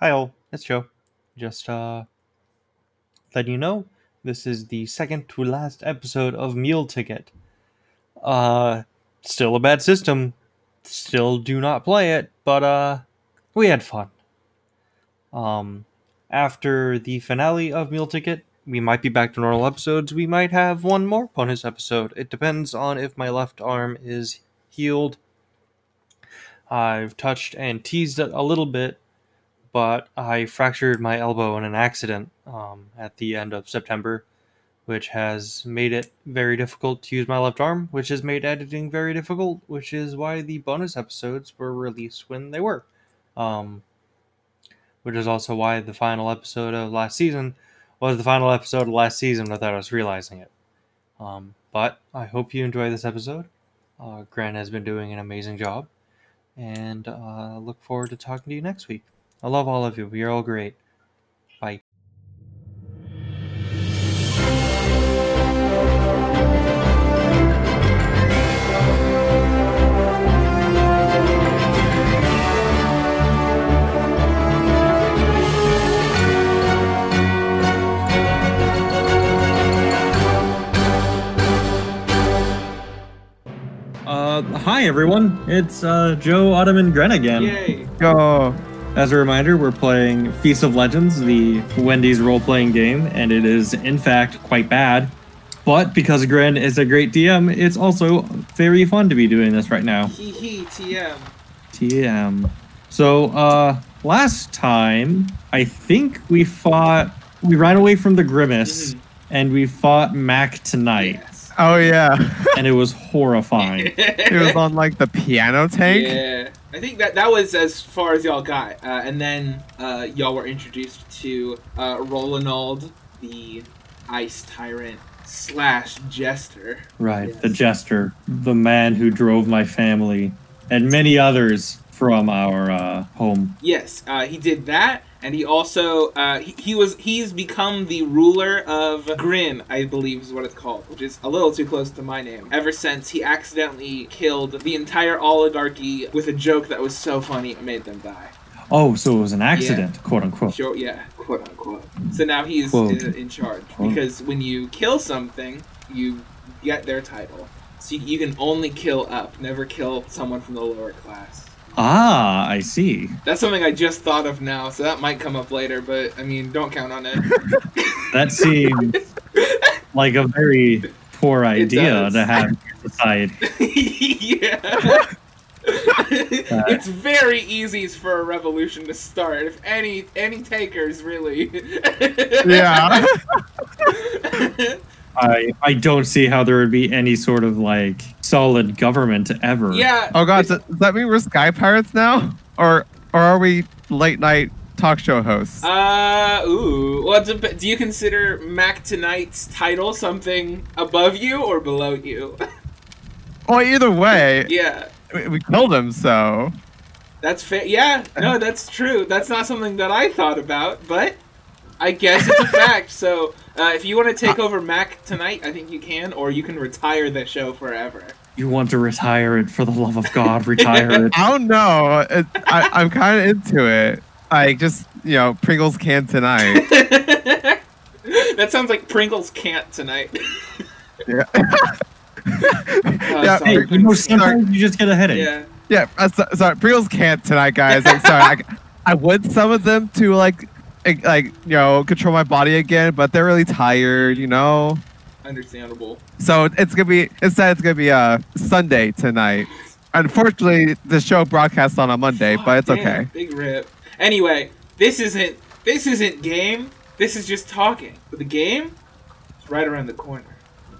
Hi all, it's Joe. Just uh letting you know this is the second to last episode of Meal Ticket. Uh still a bad system. Still do not play it, but uh we had fun. Um after the finale of Meal Ticket, we might be back to normal episodes. We might have one more bonus episode. It depends on if my left arm is healed. I've touched and teased it a little bit but I fractured my elbow in an accident um, at the end of September, which has made it very difficult to use my left arm, which has made editing very difficult, which is why the bonus episodes were released when they were. Um, which is also why the final episode of last season was the final episode of last season without us realizing it. Um, but I hope you enjoy this episode. Uh, Grant has been doing an amazing job, and uh, look forward to talking to you next week. I love all of you. You're all great. Bye. Uh, hi everyone. It's uh, Joe Autumn and Gren again. Yay! Oh, As a reminder, we're playing Feast of Legends, the Wendy's role playing game, and it is, in fact, quite bad. But because Gren is a great DM, it's also very fun to be doing this right now. Hee hee TM. TM. So, uh, last time, I think we fought, we ran away from the Grimace, Mhm. and we fought Mac Tonight, Yes. Oh yeah. and it was horrifying. it was on like the piano tank. Yeah, I think that that was as far as y'all got, uh, and then uh, y'all were introduced to uh, Rolanald, the ice tyrant slash jester. Right, Yes. the jester, the man who drove my family, and many others from our uh, home. Yes, uh, he did that, and he also uh, he, he was he's become the ruler of Grin, I believe is what it's called, which is a little too close to my name. Ever since he accidentally killed the entire oligarchy with a joke that was so funny it made them die. Oh, so it was an accident, quote unquote. Sure, yeah, quote unquote. So now he's in, in charge Quote. because when you kill something, you get their title. So you, you can only kill up, never kill someone from the lower class. Ah, I see. That's something I just thought of now, so that might come up later. But I mean, don't count on it. That seems like a very poor idea to have in society. yeah. it's very easy for a revolution to start if any any takers really. Yeah. I I don't see how there would be any sort of like solid government ever. yeah. Oh god, does, does that mean we're sky pirates now, or or are we late night talk show hosts? Uh, ooh. Well, dep- do you consider Mac Tonight's title something above you or below you? well, either way, yeah, we, we killed him, so that's fair. Yeah, no, that's true. That's not something that I thought about, but I guess it's a fact. So, uh, if you want to take over Mac Tonight, I think you can, or you can retire the show forever. You want to retire it for the love of God, retire it. I don't know. It, I, I'm kind of into it. Like just you know, Pringles can tonight. that sounds like Pringles can't tonight. Yeah. Uh, Yeah, sorry, Hey, you know, sometimes you just get a headache. yeah. yeah, uh, so, sorry, Pringles can't tonight, guys. I'm sorry. I, I would summon them to like, like, like, you know, control my body again, but they're really tired, you know. Understandable. So it's gonna be instead it's gonna be uh Sunday tonight. Unfortunately, the show broadcasts on a Monday, Fuck, but it's damn, okay. Big rip. Anyway, this isn't this isn't game. This is just talking. But the game is right around the corner.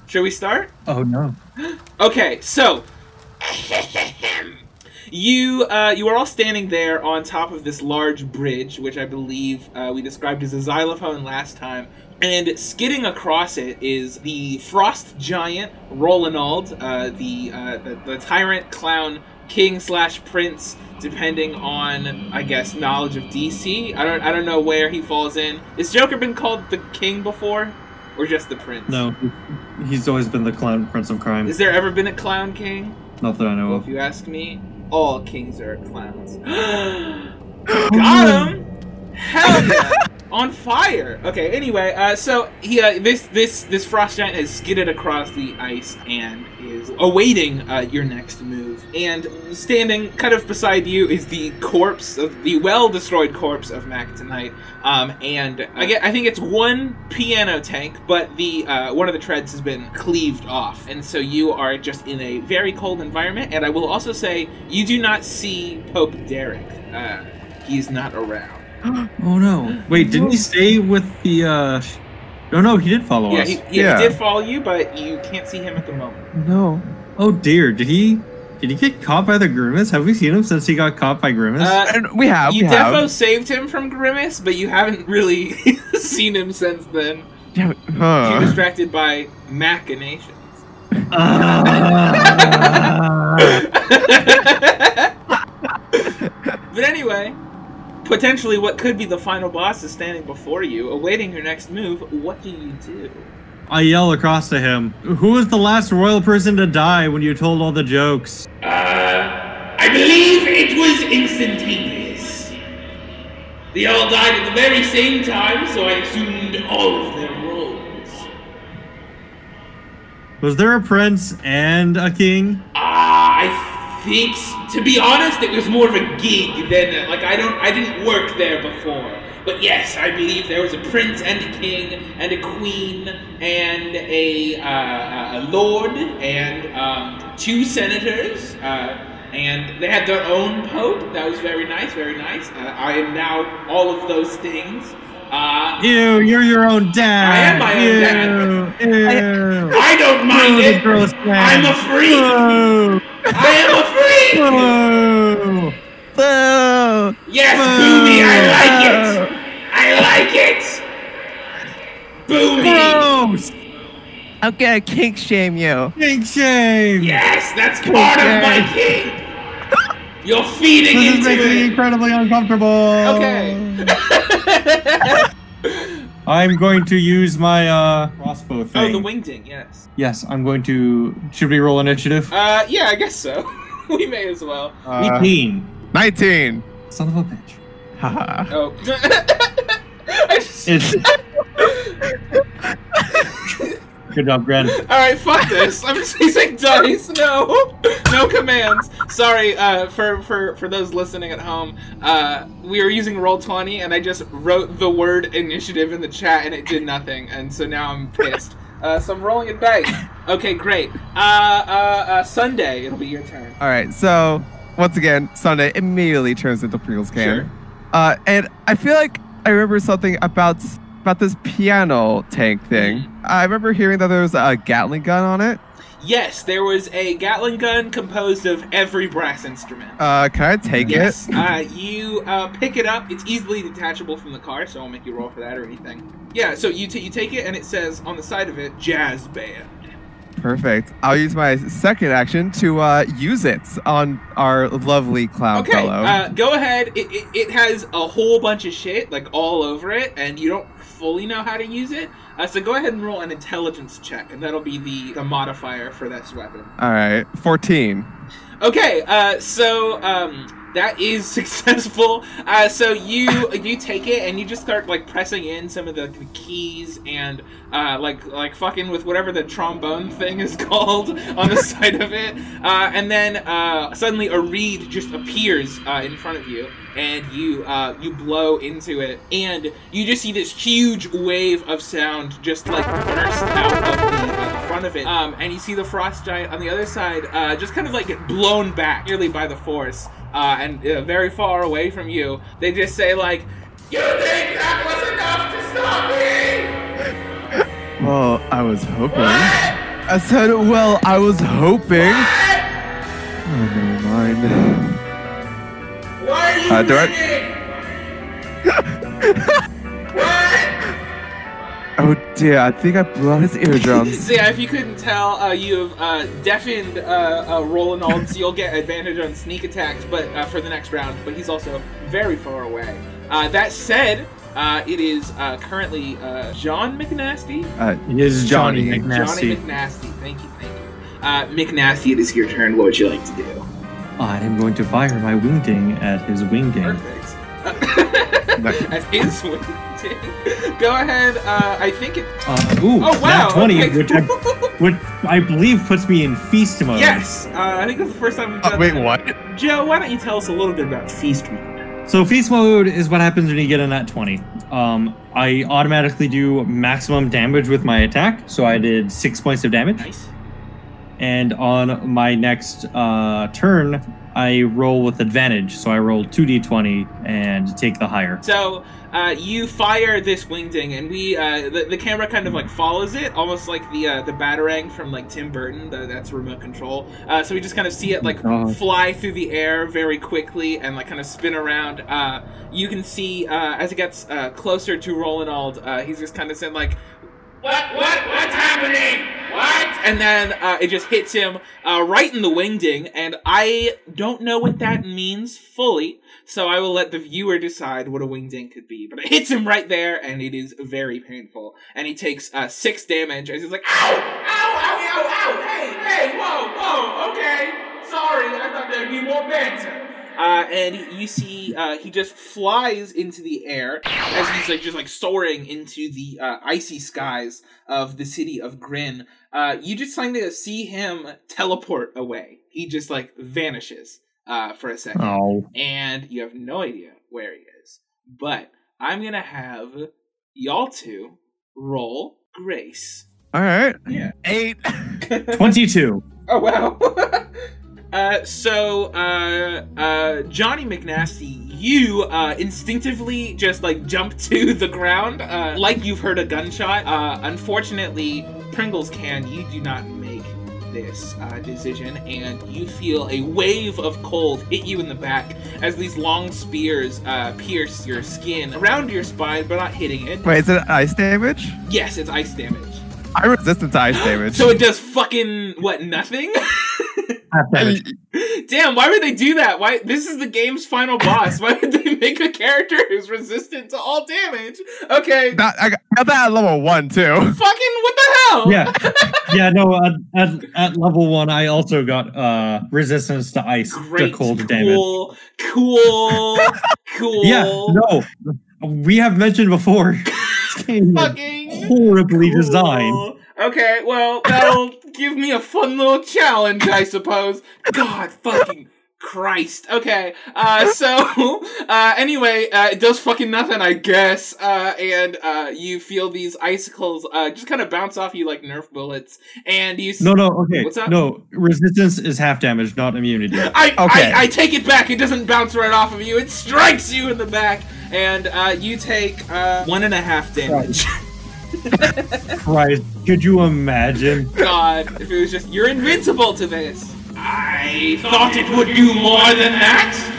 Should we start? Oh no. Okay, so you uh, you are all standing there on top of this large bridge, which I believe uh, we described as a xylophone last time. And skidding across it is the frost giant Rolanald, uh, the, uh, the the tyrant clown king slash prince, depending on I guess knowledge of DC. I don't I don't know where he falls in. Has Joker been called the king before, or just the prince? No, he's always been the clown prince of crime. Has there ever been a clown king? Not that I know Well, of. if you ask me, all kings are clowns. Got him! Hell Yeah. On fire. Okay. Anyway, uh, so he, uh, this this this frost giant has skidded across the ice and is awaiting uh, your next move. And standing kind of beside you is the corpse of the well destroyed corpse of Mac Tonight. Um, and I get, I think it's one piano tank, but the uh, one of the treads has been cleaved off, and so you are just in a very cold environment. And I will also say you do not see Pope Derek. Uh, he's not around. Oh no! Wait, didn't he stay with the? uh No, no, he did follow Yeah, us. he, yeah, Yeah. he did follow you, but you can't see him at the moment. No. Oh dear, did he? Did he get caught by the Grimace? Have we seen him since he got caught by Grimace? Uh, And we have. you we have. defo saved him from Grimace, but you haven't really seen him since then. Yeah, You're distracted by machinations. Ah. but anyway, potentially what could be the final boss is standing before you, awaiting your next move. What do you do? I yell across to him. Who was the last royal person to die when you told all the jokes? Uh, I believe it was instantaneous. They all died at the very same time, so I assumed all of their roles. Was there a prince and a king? Ah, I to be honest, it was more of a gig than like I don't, I didn't work there before. But yes, I believe there was a prince and a king and a queen and a, uh, a lord and um, two senators. Uh, and they had their own pope. That was very nice, very nice. Uh, I am now all of those things. Uh, Ew, you're your own dad. I am my own Ew, Ew. I don't mind Ew, it. I'm a freak. I am a freak. Boo. Boo! Yes, Boo. Boomy, I like it. I like it. Boomy. Gross. I'm gonna kink shame you. Big shame. Yes, that's part of my king. You're feeding This is into making me it. incredibly uncomfortable. Okay. I'm going to use my uh crossbow thing. oh, thing. the wingding. Yes. Yes, I'm going to. Should we roll initiative? Uh, yeah, I guess so. we may as well. Uh, 18. 19. Son of a bitch. Haha. Oh. Just- It's. Good job, Gren. All right, fuck this. I'm just using dice. No, no commands. Sorry uh, for for for those listening at home. Uh, we were using Roll20, and I just wrote the word initiative in the chat, and it did nothing. And so now I'm pissed. Uh, so I'm rolling a dice. Okay, great. Uh, uh, uh, Sunday, it'll be your turn. All right, so once again, Sunday immediately turns into Pringles can. Sure. Uh, and I feel like I remember something about about this piano tank thing. Mm-hmm. I remember hearing that there was a Gatling gun on it. Yes, there was a Gatling gun composed of every brass instrument. Uh, can I take yes, it? uh, you uh, pick it up. It's easily detachable from the car, so I'll make you roll for that or anything. Yeah, so you t- you take it, and it says on the side of it, "Jazz Band." Perfect. I'll use my second action to uh, use it on our lovely clown Okay, fellow. uh, go ahead. It, it, it has a whole bunch of shit like all over it, and you don't fully know how to use it. Uh, so go ahead and roll an intelligence check, and that'll be the, the modifier for this weapon. All right, 14. Okay, uh, so um, that is successful. Uh, so you you take it and you just start like pressing in some of the, the keys and uh, like like fucking with whatever the trombone thing is called on the side of it, uh, and then uh, suddenly a reed just appears uh, in front of you. And you uh, you blow into it, and you just see this huge wave of sound just like burst out of the, front of it. Um, and you see the frost giant on the other side, uh, just kind of like get blown back nearly by the force, uh, and uh, very far away from you. They just say like, "You think that was enough to stop me?" Well, I was hoping. I said, well, I was hoping. Oh, never mind. Why are you Uh, do I- what? Oh dear, I think I blew out his eardrums. So yeah, if you couldn't tell, uh, you have uh, deafened uh, uh, Roland, so you'll get advantage on sneak attacks, but uh, for the next round. But he's also very far away. Uh, that said, uh, it is uh, currently uh, John McNasty. Uh, It is Johnny, Johnny. McNasty. Johnny McNasty. Thank you, thank you. Uh, McNasty, it is your turn. What would you like to do? I am going to fire my wingding at his wingding. Perfect. As his wingding. Go ahead. Uh, I think it. Uh, ooh, Oh wow! 20, okay. which, I, which I believe puts me in feast mode. yes, uh, I think that's the first time we've done Oh, wait, that. what? Joe, why don't you tell us a little bit about feast mode? So feast mode is what happens when you get a nat 20. Um, I automatically do maximum damage with my attack, so I did six points of damage. Nice. And on my next uh, turn, I roll with advantage, so I roll 2d20 and take the higher. So uh, you fire this wingding, and we uh, the, the camera kind of like follows it, almost like the uh, the batarang from like Tim Burton. The, that's remote control. Uh, so we just kind of see it like God. fly through the air very quickly and like kind of spin around. Uh, you can see uh, as it gets uh, closer to Roland, uh, he's just kind of saying like. What? What? What's happening? What? And then uh, it just hits him uh, right in the wingding, and I don't know what that means fully, so I will let the viewer decide what a wingding could be. But it hits him right there, and it is very painful. And he takes uh, six damage, as he's like, ow! Ow! Ow! Ow! Ow! Hey! Hey! Whoa! Whoa! Okay! Sorry, I thought there'd be more banter. Uh, and you see, uh, he just flies into the air as he's like just like soaring into the uh, icy skies of the city of Grin. Uh, you just kind of see him teleport away. He just like vanishes uh, for a second Oh. and you have no idea where he is. But I'm gonna have y'all two roll Grace. All right. Yeah. Eight. 22. Oh wow. uh, so uh, uh, Johnny McNasty, you uh, instinctively just like jump to the ground, uh, like you've heard a gunshot. Uh, unfortunately, Pringles can you do not make this uh, decision, and you feel a wave of cold hit you in the back as these long spears uh, pierce your skin around your spine, but not hitting it. Wait, is it ice damage? Yes, it's ice damage. I'm resistant to ice damage. So it does fucking what? Nothing. Half damage. Damn, why would they do that? Why this is the game's final boss. Why would they make a character who's resistant to all damage? Okay. That, I got got that at level one too. Fucking what the hell? Yeah. Yeah, no, at, at, at level one, I also got uh resistance to ice, Great. to cold damage. cool. Cool. Cool. Yeah, no, we have mentioned before. this game Fucking horribly cool. designed. Okay, well, that'll give me a fun little challenge, I suppose. God fucking Christ. Okay, uh, so, uh, anyway, uh, it does fucking nothing, I guess, uh, and, uh, you feel these icicles, uh, just kind of bounce off you like Nerf bullets, and you s- No, no, okay. What's up? No, resistance is half damage, not immunity. I, Okay. I, I take it back. It doesn't bounce right off of you. It strikes you in the back, and uh, you take uh, one and a half damage. Christ, could you imagine? God, if it was just you're invincible to this. I thought it would do more than that.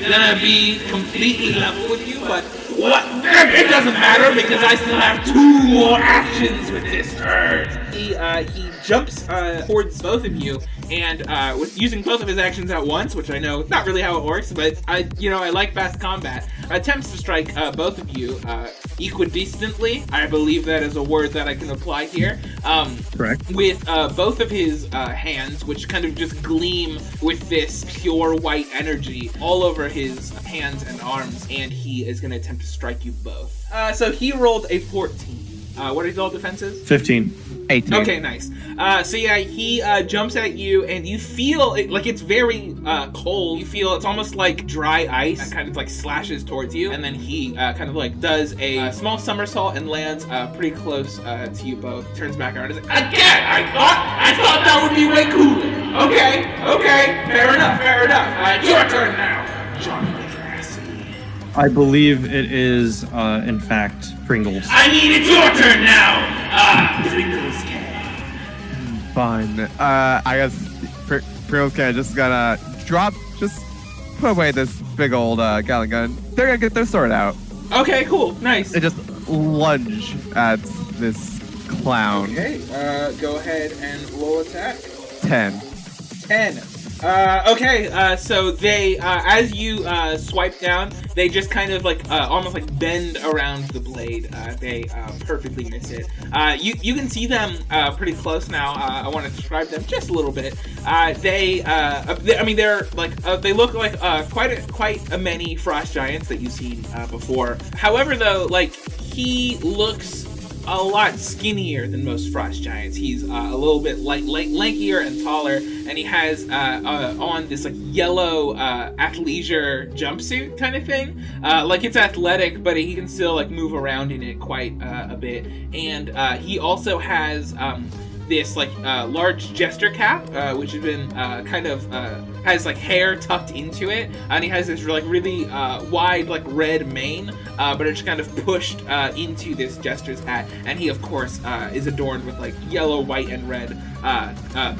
Gonna be completely level with you, but what? It doesn't matter because I still have two more actions with this turn. He uh, he jumps uh, towards both of you, and uh, with using both of his actions at once, which I know not really how it works, but I you know I like fast combat. Attempts to strike uh, both of you uh, equidistantly. I believe that is a word that I can apply here. Um, Correct. with uh, both of his uh, hands, which kind of just gleam with this pure white energy all over his hands and arms, and he is going to attempt to strike you both. Uh, so he rolled a 14. Uh, what are his all defenses? 15. 18. Okay, nice. Uh, so yeah, he uh, jumps at you, and you feel it, like it's very uh, cold. You feel it's almost like dry ice that kind of like slashes towards you, and then he uh, kind of like does a uh, small somersault and lands uh, pretty close uh, to you both. Turns back around and is like, "Again, I thought I thought that would be way cooler." Okay, okay, fair enough, fair enough. Uh, it's your turn now, Johnny McClassy. I believe it is, uh, in fact, Pringles. I mean, it's your turn now. Ah, Pringles can. Fine. Uh, I guess Pr- Pringles can just gonna drop, just put away this big old uh, Gatling gun. They're gonna get their sword out. Okay, cool, nice. They just lunge at this clown. Okay, uh, go ahead and roll attack. Ten. 10. Uh, okay, uh, so they, uh, as you uh, swipe down, they just kind of like uh, almost like bend around the blade. They uh, perfectly miss it. You you can see them pretty close now. I want to describe them just a little bit. They, they, I mean, they're like they look like quite a, quite a many frost giants that you've seen before. However, though, like he looks a lot skinnier than most frost giants. He's uh, a little bit light, lankier and taller, and he has uh, uh, on this like yellow uh, athleisure jumpsuit kind of thing. Uh, like it's athletic, but he can still like move around in it quite uh, a bit. And he also has. Um, this like uh, large jester cap, uh, which has been uh, kind of uh, has like hair tucked into it, and he has this like really uh, wide like red mane, uh, but it's kind of pushed into this jester's hat, and he of course is adorned with like yellow, white, and red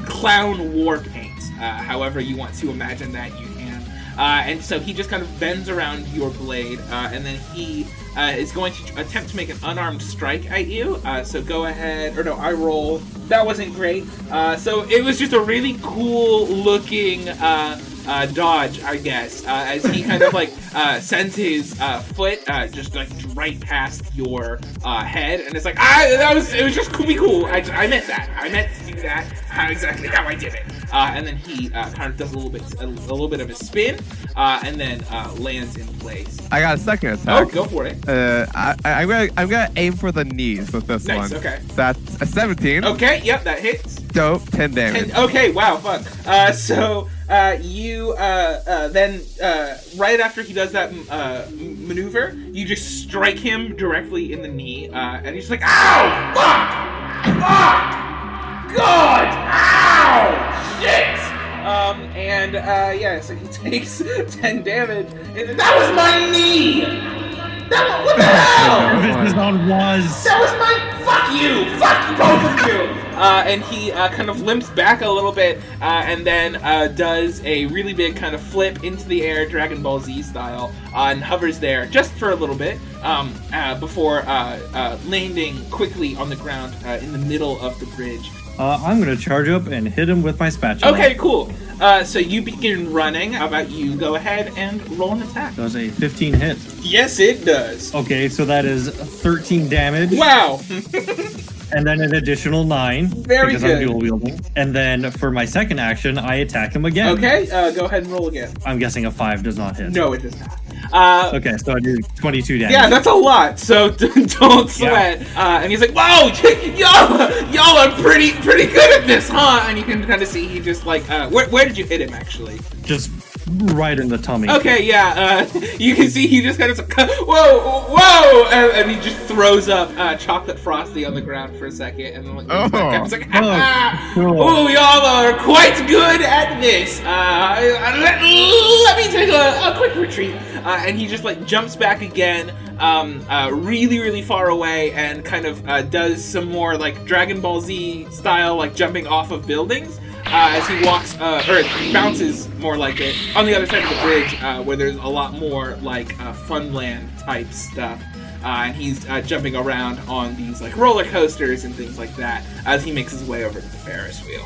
clown war paint. However you want to imagine that, you can. And so he just kind of bends around your blade, and then he uh, is going to attempt to make an unarmed strike at you. Uh, so go ahead, or no, I roll. That wasn't great. Uh, so it was just a really cool looking uh, uh, dodge, I guess, uh, as he kind of like uh, sends his uh, foot uh, just like right past your uh, head, and it's like ah, that was it was just cool, cool. I, I meant that. I meant to do that. How exactly how I did it. Uh, and then he uh, kind of does a little bit a, a little bit of a spin, uh, and then uh, lands in place. I got a second attack. Oh, attack. go for it. Uh, I, I'm gonna I'm gonna aim for the knees with this Nice, one. okay. That's a 17. Okay, yep, that hits. Dope. 10 damage. And, okay, wow, fuck. Uh, so uh, you uh, uh, then uh, right after he does that uh, maneuver, you just strike him directly in the knee, uh, and he's like, "Ow! Fuck! Fuck! God! Ow! Shit!" Um, and uh, yeah, so he takes ten damage. And that was my knee. That what the hell? This on was. That was my fuck you, fuck both of you. Uh, and he uh, kind of limps back a little bit, uh, and then uh, does a really big kind of flip into the air, Dragon Ball Z style, uh, and hovers there just for a little bit um, uh, before uh, uh, landing quickly on the ground uh, in the middle of the bridge. Uh, I'm gonna charge up and hit him with my spatula. Okay, cool. Uh, so you begin running. How about you go ahead and roll an attack? Does a 15 hit. Yes, it does. Okay, so that is 13 damage. Wow. And then an additional 9. Very because good. I'm dual wielding. And then for my second action, I attack him again. okay, uh, go ahead and roll again. I'm guessing a 5 does not hit. No, it does not. Uh, Okay, so I do 22 damage. Yeah, that's a lot. So don't sweat. Uh, and he's like, "Whoa, y'all, y'all are pretty, pretty good at this, huh?" And you can kind of see he just like, uh, where, where did you hit him actually? Just right in the tummy. Okay, yeah. Uh, you can see he just kind of whoa, whoa, and, and he just throws up uh, chocolate frosty on the ground for a second, and then like, looks back. It's like, Oh, ah, cool. oh, y'all are quite good at this. Uh, let, let me take a, a quick retreat. Uh, and he just like jumps back again, um, uh, really, really far away, and kind of uh, does some more like Dragon Ball Z style, like jumping off of buildings. Uh, as he walks, uh, or bounces more like it, on the other side of the bridge, uh, where there's a lot more like uh, Funland type stuff. Uh, and he's uh, jumping around on these like roller coasters and things like that as he makes his way over to the Ferris wheel.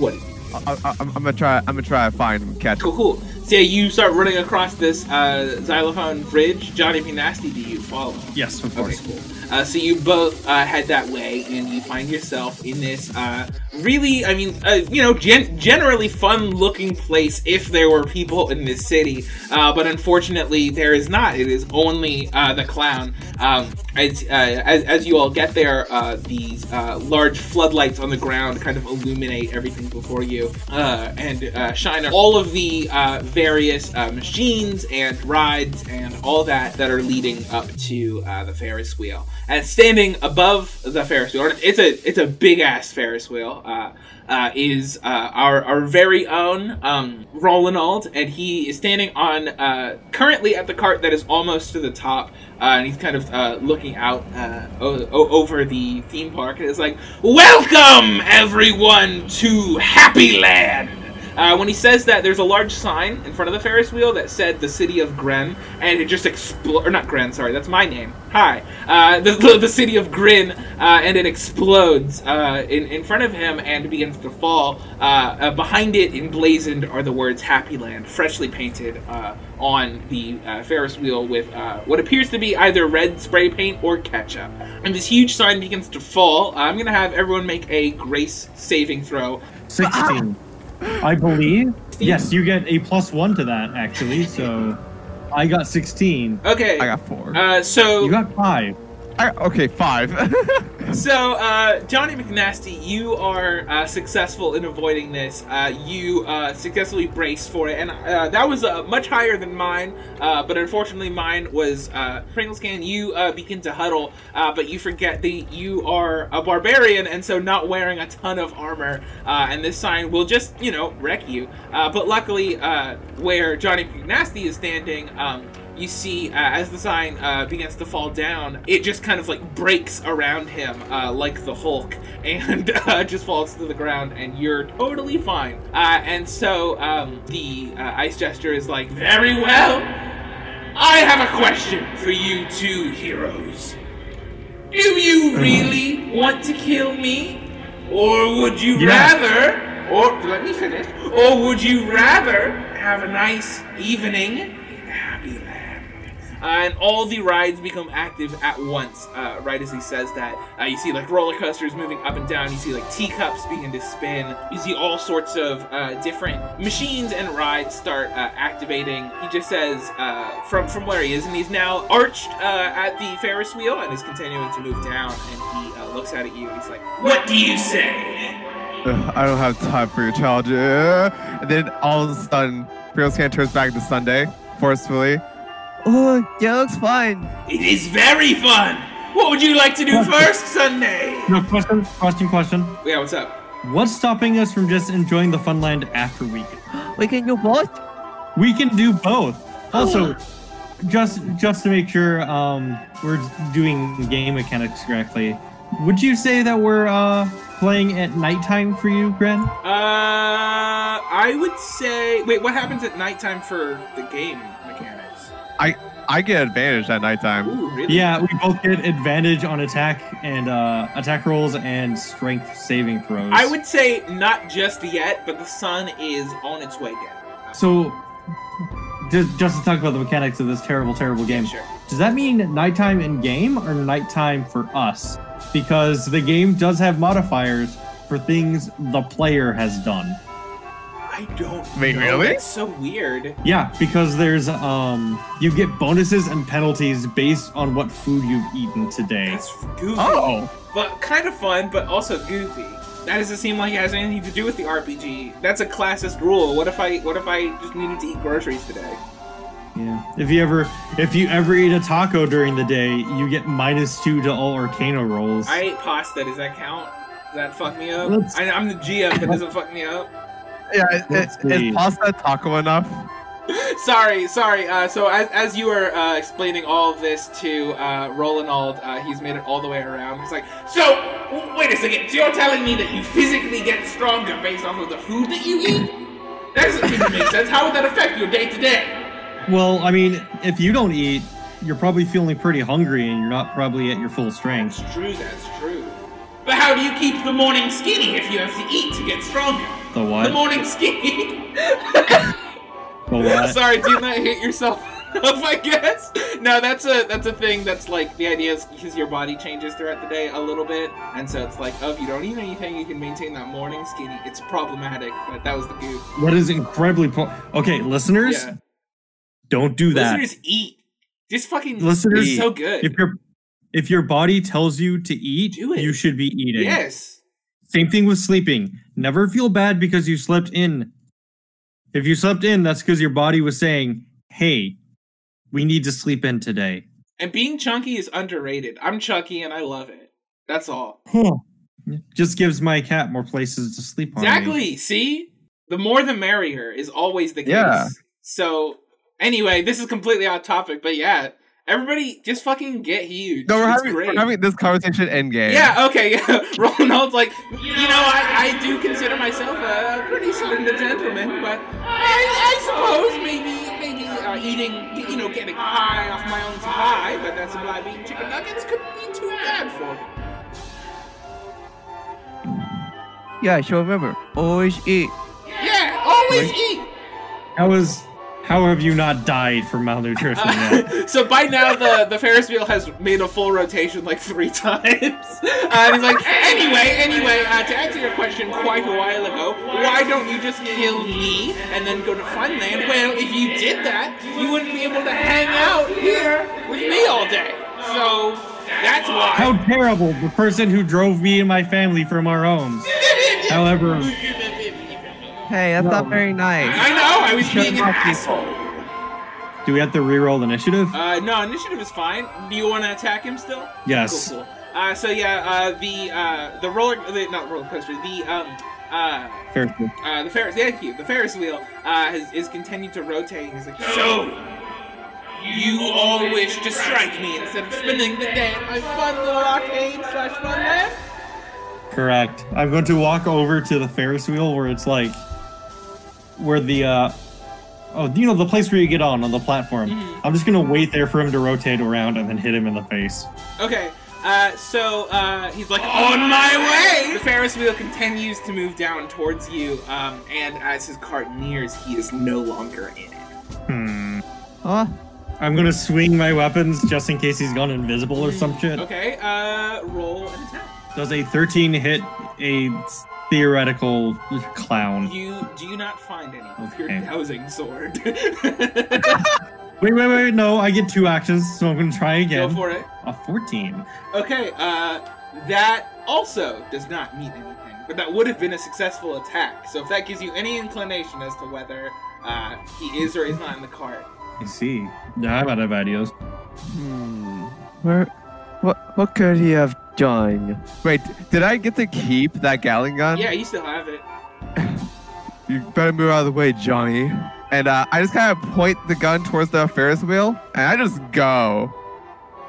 What do you do? I, I, I'm, I'm gonna try. I'm gonna try to find him, catch him. Cool, cool. So yeah, you start running across this uh, xylophone bridge. Johnny P. Nasty, do you follow? Yes, of Okay, course. cool. Uh, so you both uh, head that way, and you find yourself in this uh, really, I mean, uh, you know, gen- generally fun-looking place if there were people in this city. Uh, but unfortunately, there is not. It is only uh, the clown. Um, as, as as you all get there, these large floodlights on the ground kind of illuminate everything before you and shine all of the various machines and rides and all that that are leading up to the Ferris wheel. And standing above the Ferris wheel, it's a it's a big ass Ferris wheel. Uh, uh, is uh, our, our very own um, Roland, and he is standing on uh, currently at the cart that is almost to the top, uh, and he's kind of uh, looking out uh, o- over the theme park, and it's like, "Welcome everyone to Happy Land." Uh, when he says that, there's a large sign in front of the Ferris wheel that said the city of Gren, and it just explodes. Or not Gren, sorry, that's my name. Hi. Uh, the, the, the city of Grin, uh, and it explodes uh, in, in front of him and begins to fall. Uh, behind it, emblazoned, are the words Happy Land, freshly painted on the Ferris wheel with what appears to be either red spray paint or ketchup. And this huge sign begins to fall. I'm going to have everyone make a grace saving throw. 16. I believe. Yes, you get a plus one to that, actually. So I got 16. Okay. I got four. Uh, so You got five. I, okay, five. So, uh, Johnny McNasty, you are uh, successful in avoiding this. Uh, you uh, successfully braced for it, and uh, that was uh, much higher than mine. But unfortunately, mine was Pringles can. You begin to huddle, but you forget that you are a barbarian, and so not wearing a ton of armor. And this sign will just, you know, wreck you. But luckily, where Johnny McNasty is standing. Um, you see uh, as the sign uh, begins to fall down it just kind of like breaks around him uh, like the hulk and uh, just falls to the ground and you're totally fine. Uh, and so um, the uh, ice gesture is like very well. I have a question for you two heroes. Do you really want to kill me? Or would you Yeah. rather or let me finish. Or would you rather have a nice evening and all the rides become active at once. Right as he says that uh, you see like roller coasters moving up and down. You see like teacups begin to spin. You see all sorts of uh, different machines and rides start uh, activating. He just says from from where he is and he's now arched at the ferris wheel and is continuing to move down. And he looks out at you and he's like what do you say? I don't have time for your challenge. And then all of a sudden, Pringles can turns back to Sunday forcefully. Oh, yeah, looks fine. it is very fun what would you like to do first sunday No question. Question. Question. yeah what's up What's stopping us from just enjoying the Funland after weekend? We can do both. We can do both. Also, just just to make sure um, we're doing game mechanics correctly, would you say that we're uh, playing at nighttime for you, Gren? Uh, I would say. Wait, what happens at nighttime for the game mechanics? I get advantage at nighttime. Ooh, really? Yeah, we both get advantage on attack and uh, attack rolls and strength saving throws. I would say not just yet, but the sun is on its way down. So, just, just to talk about the mechanics of this terrible, terrible game. Sure. Does that mean nighttime in game or nighttime for us? Because the game does have modifiers for things the player has done. I don't. Wait, know. really? That's so weird. Yeah, because there's um you get bonuses and penalties based on what food you've eaten today. That's goofy. Oh, But kind of fun, but also goofy. That doesn't seem like it has anything to do with the RPG. That's a classist rule. What if I? What if I just needed to eat groceries today? Yeah. If you ever if you ever eat a taco during the day, you get minus two to all Arcana rolls. I ate pasta. Does that count? Does that fuck me up? Let's- I, I'm the GM, but does it fuck me up? Yeah. It, Let's it, see. is pasta taco enough? sorry, sorry. Uh, so as, as you were uh, explaining all of this to uh, Roland, uh, he's made it all the way around. He's like, so w- wait a second. So you're telling me that you physically get stronger based off of the food that you eat? That doesn't seem to make sense. How would that affect your day to day? well, I mean, if you don't eat, you're probably feeling pretty hungry and you're not probably at your full strength. That's true. That's true. But how do you keep the morning skinny if you have to eat to get stronger? The The morning skinny. The what? Sorry, do not hit yourself up. I guess. No, that's a that's a thing. That's like the idea is because your body changes throughout the day a little bit, and so it's like, oh, if you don't eat anything, you can maintain that morning skinny. It's problematic, but that was the goof. That is incredibly po- okay, listeners. Yeah. Don't do that. Listeners eat. This fucking Listeners, is so good. if your if your body tells you to eat, Do it. you should be eating. yes. Same thing with sleeping. Never feel bad because you slept in. If you slept in, that's because your body was saying, "Hey, we need to sleep in today." And being chunky is underrated. I'm chunky and I love it. That's all. Just gives my cat more places to sleep on. me. Exactly. See? The more the merrier is always the case. Yeah. So, anyway, this is completely off topic, but yeah, Everybody, just fucking get huge. No, we're It's having, great. we're having this conversation end game. Yeah, okay, yeah. Ronald's like, you know, I, I do consider myself a pretty slender gentleman, but I, I suppose maybe maybe uh, eating, you know, getting high off my own supply, but that supply being chicken nuggets couldn't be too bad for me. Yeah, sure. Remember, always eat. Yeah, always Right. eat. How is how have you not died from malnutrition yet? So by now the the Ferris wheel has made a full rotation like three times. Uh, and he's like, anyway, anyway, uh, to answer your question quite a while ago, why don't you just kill me and then go to Funland? Well, if you did that, you wouldn't be able to hang out here with me all day. So that's why. How terrible! The person who drove me and my family from our homes. However, Hey, that's not very nice. I know, I was Shut being an up, you- asshole. do we have to reroll initiative? Uh, no, initiative is fine. Do you want to attack him still? yes. Cool, cool. Uh, so yeah, uh, the uh, the roller, the, not roller coaster, the um, uh, Fair. enough. uh, the Ferris, thank you, the Ferris wheel uh, has is continued to rotate. And he's like, so you all wish to strike me instead of spending the day at my fun little arcade slash fun land? Correct. I'm going to walk over to the Ferris wheel where it's like where the uh oh you know the place where you get on on the platform. Mhm. I'm just gonna wait there for him to rotate around and then hit him in the face. Okay. Uh, so uh, he's like, on my way. The Ferris wheel continues to move down towards you, um, and as his cart nears, he is no longer in it. Hmm. Huh? I'm gonna swing my weapons just in case he's gone invisible or some shit. Okay. Uh, roll an attack. Does a 13 hit a theoretical clown? You do you not find any with your Okay. dowsing sword. Wait, wait, wait, no, I get two actions, so I'm gonna try again. Go for it. A 14. Okay, uh, that also does not mean anything, but that would have been a successful attack. So if that gives you any inclination as to whether uh, he is or is not in the cart, I see. Yeah, I'm out of ideas. Hmm. Where? What? What could he have done? Wait, did I get to keep that Gatling gun? yeah, you still have it. You better move out of the way, Johnny. And uh, I just kind of point the gun towards the Ferris wheel, and I just go.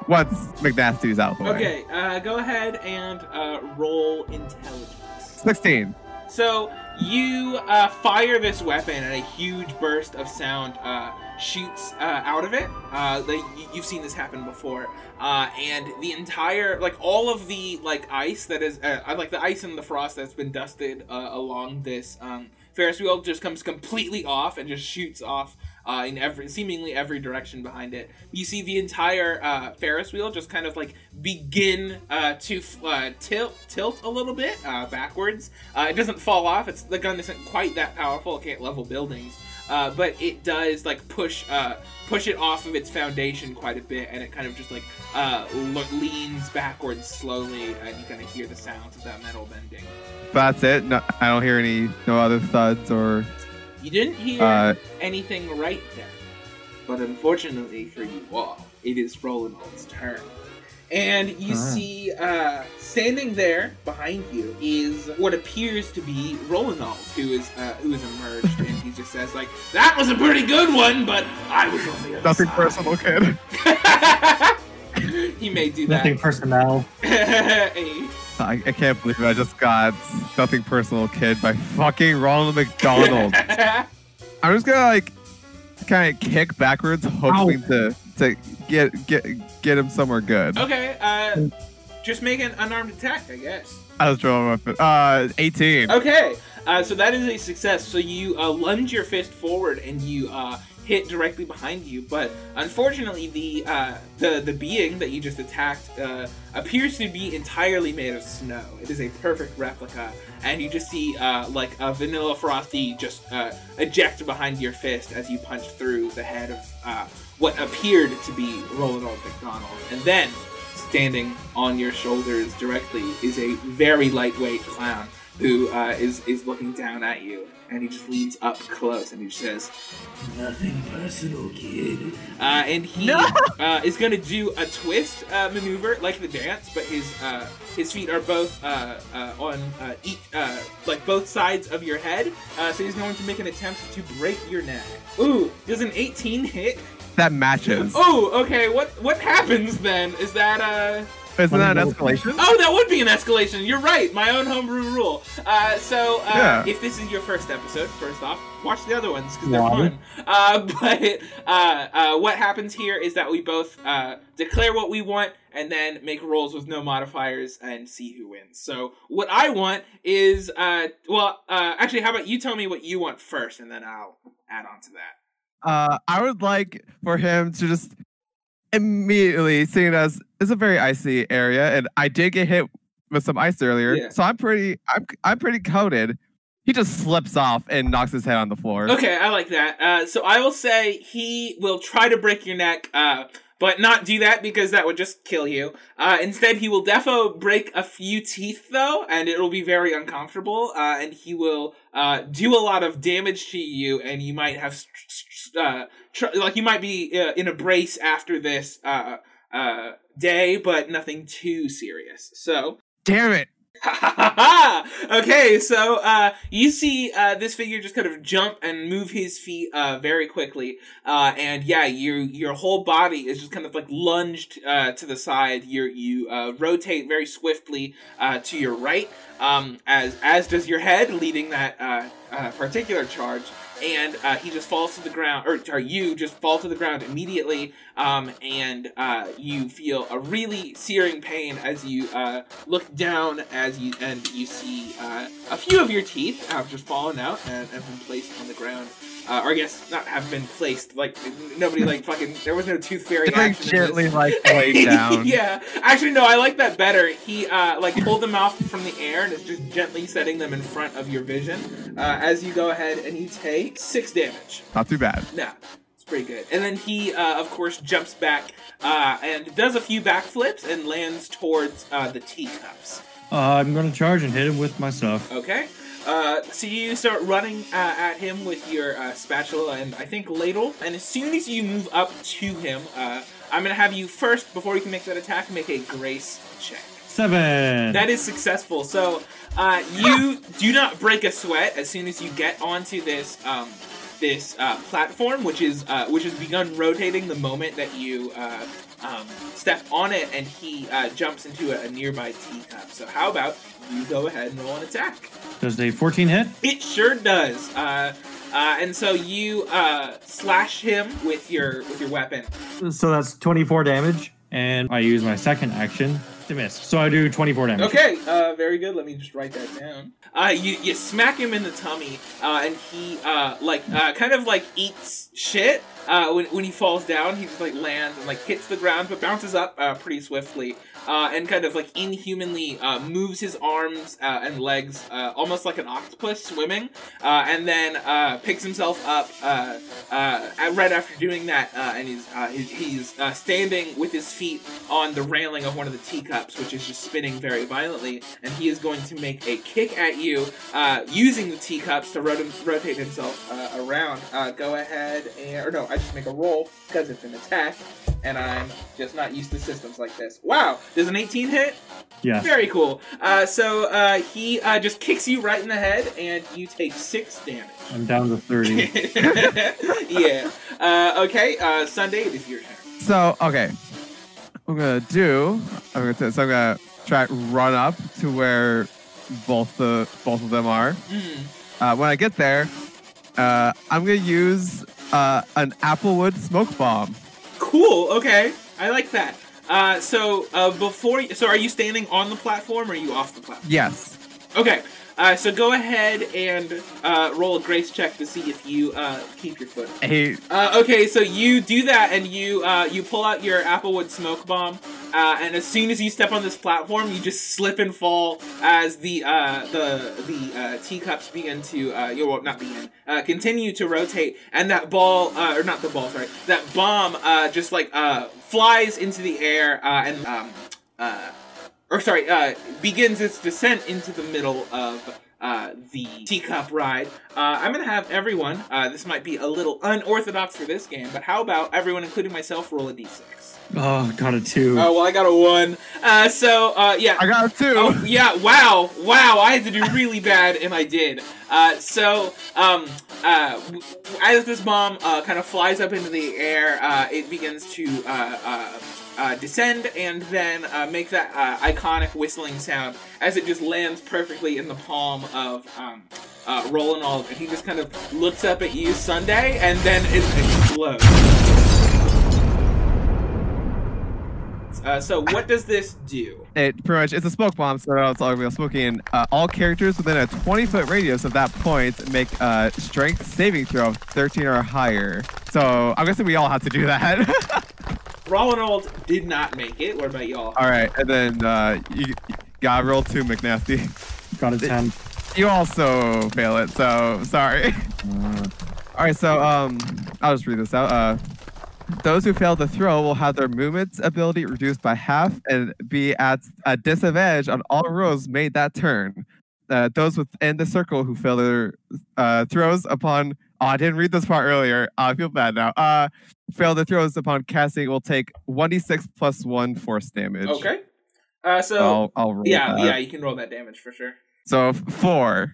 Once McNasty's out of the way. Okay, uh, go ahead and uh, roll intelligence. 16. So you uh, fire this weapon, and a huge burst of sound uh, shoots uh, out of it. Uh, you've seen this happen before, uh, and the entire, like all of the like ice that is, uh, like the ice and the frost that's been dusted uh, along this um, Ferris wheel just comes completely off and just shoots off. Uh, in every seemingly every direction behind it, you see the entire Ferris wheel just kind of like begin to tilt tilt a little bit backwards, it doesn't fall off. It's the gun isn't quite that powerful. It can't level buildings, uh, but it does like push uh, push it off of its foundation quite a bit, and it kind of just like uh, le- leans backwards slowly, and you kind of hear the sounds of that metal bending. That's it. No, I don't hear any, no other thuds or. You didn't hear Uh, anything right there, but unfortunately for you all, it is Roland's turn. And you Ah. see, uh, standing there behind you is what appears to be Roland, who is uh, who is emerged, and he just says like, "That was a pretty good one, but I was on the other Nothing side." personal, kid. he may do Nothing that. personnel. Hey. I, I can't believe I just got nothing personal, kid, by fucking Ronald McDonald. I'm just gonna like kind of kick backwards, hoping to to get get get him somewhere good. okay, uh, just make an unarmed attack, I guess. I was drawing my foot. Uh, 18. Okay, uh, so that is a success. So you uh, lunge your fist forward and you uh, hit directly behind you, but unfortunately, the uh, the the being that you just attacked uh, appears to be entirely made of snow. It is a perfect replica, and you just see uh, like a vanilla frosty just uh, eject behind your fist as you punch through the head of uh, what appeared to be Roland McDonald, and then standing on your shoulders directly is a very lightweight clown who uh, is is looking down at you, and he just leans up close and he says, "Nothing personal, kid." Uh, and he uh, is going to do a twist uh, maneuver like the dance, but his uh, his feet are both uh, uh, on uh, each uh, like both sides of your head. Uh, so he's going to make an attempt to break your neck. Ooh, does an 18 hit? That matches. Oh, okay. What what happens then? Is that uh? Isn't that an escalation? Oh, that would be an escalation. You're right. My own homebrew rule. Uh, so, uh, Yeah. if this is your first episode, first off, watch the other ones because they're Why? fun. Uh, but uh, uh, what happens here is that we both uh, declare what we want and then make rolls with no modifiers and see who wins. So, what I want is, uh, well, uh, actually, how about you tell me what you want first, and then I'll add on to that. Uh, I would like for him to just immediately, seeing as it's a very icy area, and I did get hit with some ice earlier, Yeah. so I'm pretty, I'm, I'm pretty coated. He just slips off and knocks his head on the floor. Okay, I like that. Uh, so I will say he will try to break your neck, uh, but not do that because that would just kill you. Uh, instead, he will defo break a few teeth though, and it'll be very uncomfortable. Uh, and he will uh, do a lot of damage to you, and you might have, uh, tr- like you might be uh, in a brace after this uh, day, but nothing too serious. So Damn it! okay, so uh, you see uh, this figure just kind of jump and move his feet uh, very quickly, uh, and yeah, your your whole body is just kind of like lunged uh, to the side. You you uh, rotate very swiftly to your right, um, as as does your head, leading that particular charge. And uh, he just falls to the ground, or, or you just fall to the ground immediately, um, and uh, you feel a really searing pain as you uh, look down as you and you see uh, a few of your teeth have just fallen out and have been placed on the ground. Uh, or I guess not have been placed. Like nobody like fucking. There was no tooth fairy Just, like action. in gently like lay down. yeah, actually, no, I like that better. He uh, like pulled them off from the air and is just gently setting them in front of your vision uh, as you go ahead and you take six damage. Not too bad. No, it's pretty good. And then he, uh, of course, jumps back uh, and does a few backflips and lands towards uh, the teacups. Uh, I'm gonna charge and hit him with my stuff. Okay. Uh, so you start running uh, at him with your uh, spatula and I think ladle, and as soon as you move up to him, uh, I'm gonna have you first before you can make that attack make a grace check. Seven. That is successful. So uh, you do not break a sweat as soon as you get onto this um, this uh, platform, which is uh, which has begun rotating the moment that you uh, um, step on it, and he uh, jumps into a, a nearby teacup. So how about you go ahead and roll an attack? Does a 14 hit? It sure does. Uh, uh, and so you uh, slash him with your with your weapon. So that's 24 damage, and I use my second action to miss. So I do 24 damage. Okay, uh, very good. Let me just write that down. Uh, you you smack him in the tummy, uh, and he uh, like uh, kind of like eats shit. Uh, when when he falls down, he just like lands and like hits the ground, but bounces up uh, pretty swiftly. Uh, and kind of like inhumanly uh, moves his arms uh, and legs uh, almost like an octopus swimming, and then picks himself up right after doing that, and he's he's, he's standing with his feet on the railing of one of the teacups, which is just spinning very violently, and he is going to make a kick at you using the teacups to rot- rotate himself around. Go ahead and or no, I just make a roll because it's an attack, and I'm just not used to systems like this. Wow, does an 18 hit? Yeah. Very cool. Uh, so uh, he uh, just kicks you right in the head, and you take six damage. I'm down to 30. yeah. Uh, okay. Uh, Sunday, it is your turn. So okay, I'm gonna do. I'm gonna. T- so I'm gonna try to run up to where both the both of them are. Mm. Uh, when I get there, uh, I'm gonna use uh, an Applewood smoke bomb. Cool. Okay. I like that. Uh, so uh, before, so are you standing on the platform or are you off the platform? Yes. Okay. Uh, so go ahead and uh, roll a grace check to see if you uh, keep your foot. Eight. Uh, okay, so you do that, and you uh, you pull out your Applewood smoke bomb, uh, and as soon as you step on this platform, you just slip and fall as the uh, the the uh, teacups begin to uh, well, not begin uh, continue to rotate, and that ball uh, or not the ball, sorry, that bomb uh, just like uh, flies into the air uh, and um, uh, or sorry, uh, begins its descent into the middle of uh, the teacup ride. Uh, I'm gonna have everyone. Uh, this might be a little unorthodox for this game, but how about everyone, including myself, roll a d6? Oh, got a two. Oh well, I got a one. Uh, so uh, yeah. I got a two. Oh yeah! Wow! Wow! I had to do really bad, and I did. Uh, so um, uh, as this bomb uh, kind of flies up into the air, uh, it begins to uh, uh, uh, descend and then uh, make that uh, iconic whistling sound as it just lands perfectly in the palm of um, uh, Roland Ald, and he just kind of looks up at you, Sunday, and then it explodes. Uh, so what does this do? It pretty much it's a smoke bomb, so it's all real smoking. Uh, all characters within a 20 foot radius of that point make a strength saving throw of 13 or higher. So I'm guessing we all have to do that. Roland did not make it. What about y'all? all right, and then uh, you, you gotta roll two, McNasty. Got a ten. You also fail it, so sorry. Uh, All right, so um, I'll just read this out. Uh, those who fail the throw will have their movement ability reduced by half and be at a disadvantage on all rolls made that turn. Uh, those within the circle who fail their uh, throws upon oh, I didn't read this part earlier. Uh, I feel bad now. Uh, fail the throws upon casting will take 1d6 plus 1 force damage. Okay. Uh, so I'll, I'll roll yeah, that. yeah, you can roll that damage for sure. So four.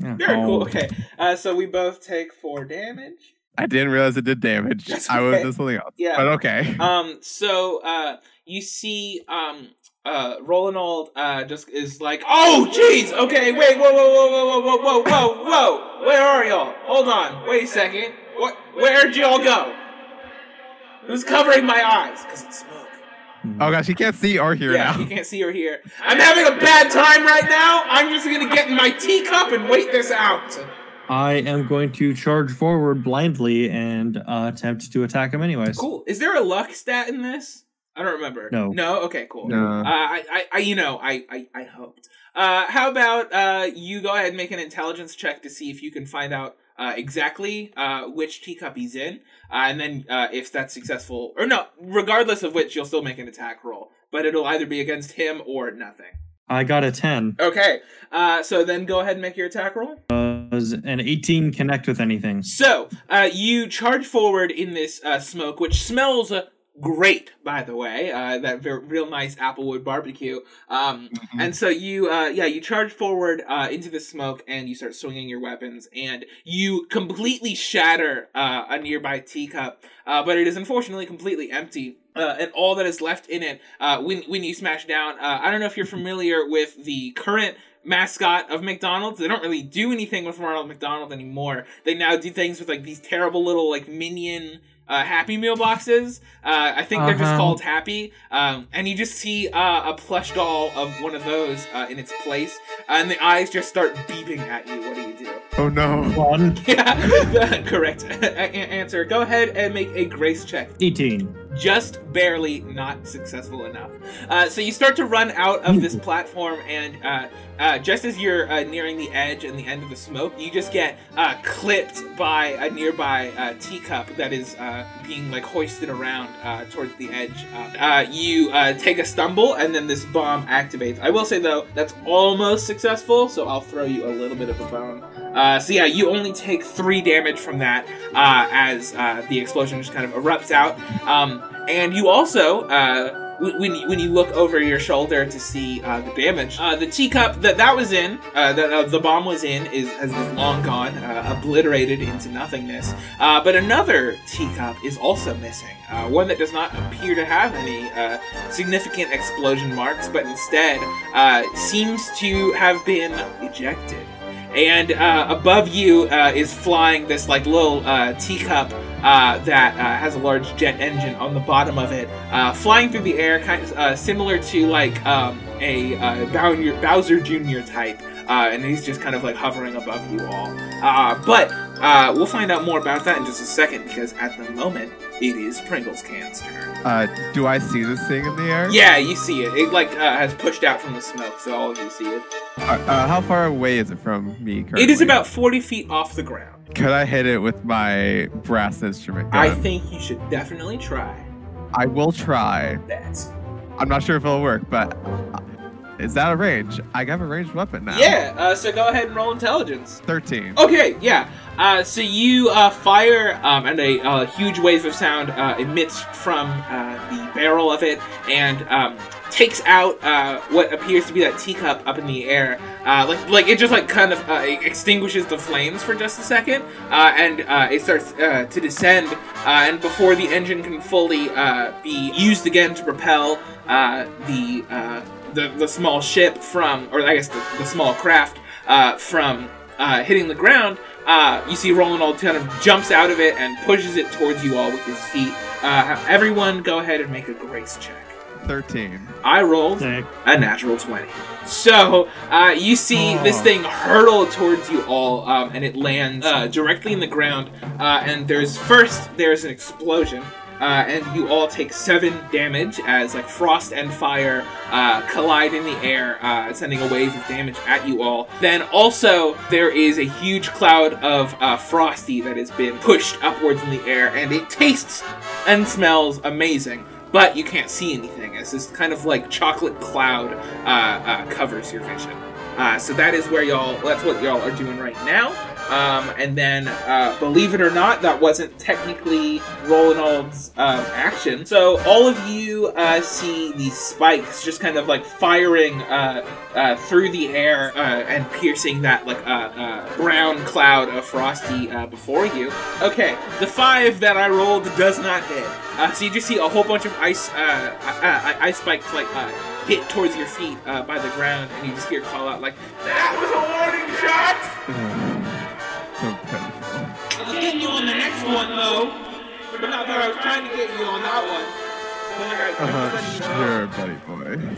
yeah. Very Oh, cool. Okay. Uh, so we both take four damage. I didn't realize it did damage. That's I was doing something else. Yeah. But okay. Um. So uh, you see um. Uh, Roland uh, just is like, oh, jeez, okay, wait, whoa, whoa, whoa, whoa, whoa, whoa, whoa, whoa, where are y'all? Hold on, wait a second, what, where'd y'all go? Who's covering my eyes? Cause it's smoke. Oh gosh, he can't see or hear yeah, now. you can't see or hear. I'm having a bad time right now. I'm just gonna get in my teacup and wait this out. I am going to charge forward blindly and uh, attempt to attack him anyways. Cool. Is there a luck stat in this? I don't remember. No. No. Okay. Cool. No. Uh, I, I, I, you know, I, I, I hoped. Uh, how about uh, you go ahead and make an intelligence check to see if you can find out uh, exactly uh, which teacup he's in, uh, and then uh, if that's successful or no, regardless of which, you'll still make an attack roll, but it'll either be against him or nothing. I got a 10. Okay. Uh, so then go ahead and make your attack roll. Does an 18 connect with anything? So, uh, you charge forward in this uh, smoke, which smells uh, great, by the way. Uh, that very, real nice applewood barbecue. Um, And so you, uh, yeah, you charge forward uh, into the smoke, and you start swinging your weapons, and you completely shatter uh, a nearby teacup. Uh, but it is unfortunately completely empty. Uh, and all that is left in it uh, when when you smash down. Uh, I don't know if you're familiar with the current mascot of McDonald's. They don't really do anything with Ronald McDonald anymore. They now do things with like these terrible little like minion uh, Happy Meal boxes. Uh, I think they're just Uh-huh. called Happy. Um, and you just see uh, a plush doll of one of those uh, in its place, and the eyes just start beeping at you. What do you do? Oh no. One. Yeah, correct a- a- answer. Go ahead and make a grace check eighteen. Just barely not successful enough. Uh, so you start to run out of this platform, and uh, uh, just as you're uh, nearing the edge and the end of the smoke, you just get uh, clipped by a nearby uh, teacup that is uh, being like hoisted around uh, towards the edge. You uh, take a stumble, and then this bomb activates. I will say though, that's almost successful, so I'll throw you a little bit of a bone. Uh, so yeah, you only take three damage from that uh, as uh, the explosion just kind of erupts out. Um, and you also, uh, when you, when you look over your shoulder to see uh, the damage, uh, the teacup that that was in, uh, that uh, the bomb was in, is has long gone, uh, obliterated into nothingness. But another teacup is also missing. One that does not appear to have any significant explosion marks, but instead seems to have been ejected and above you is flying this like little teacup uh, that uh, has a large jet engine on the bottom of it, uh, flying through the air, kind of uh, similar to like um, a uh, Bowser, Bowser Jr. type, uh, and he's just kind of like hovering above you all. Uh, but uh, we'll find out more about that in just a second because at the moment it is Pringles Can's turn. Uh, do I see this thing in the air? Yeah, you see it. It like uh, has pushed out from the smoke, so all of you see it. Uh, uh, how far away is it from me currently? It is about forty feet off the ground. Could I hit it with my brass instrument gun? I think you should definitely try I will try. that. I'm not sure if it'll work, but uh, Is that a range? I have a ranged weapon now. Yeah. Uh, so go ahead and roll intelligence. 13. Okay, yeah. Uh, so you uh, fire, um, and a uh, huge wave of sound uh, emits from uh, the barrel of it, and um, takes out uh, what appears to be that teacup up in the air. Uh, like, like it just like kind of uh, extinguishes the flames for just a second, uh, and uh, it starts uh, to descend. And before the engine can fully be used again to propel the, the the small ship from, or I guess the, the small craft from hitting the ground, you see Roland kind of jumps out of it and pushes it towards you all with his feet. Everyone, go ahead and make a grace check. 13. I rolled Sick. a natural 20. So, uh, you see this Oh. thing hurtle towards you all, um, and it lands uh, directly in the ground. Uh, and there's first, there's an explosion. Uh, and you all take seven damage as like frost and fire uh, collide in the air, uh, sending a wave of damage at you all. Then also there is a huge cloud of uh, frosty that has been pushed upwards in the air, and it tastes and smells amazing but you can't see anything as this kind of like chocolate cloud uh, uh, covers your vision. Uh, so that is where y'all. That's what y'all are doing right now. Um, and then, uh, believe it or not, that wasn't technically Roland's um, action. So all of you uh, see these spikes just kind of like firing uh, uh, through the air uh, and piercing that like uh, brown cloud of frosty before you. Okay, the five that I rolled does not hit. So you just see a whole bunch of ice ice spikes like hit towards your feet by the ground, and you just hear call out like, "That was a warning shot." So pitiful. I'll get you on the next one though. But not that I was trying to get you on that one. But like, I- I'm Uh, just letting you know. sure, buddy boy.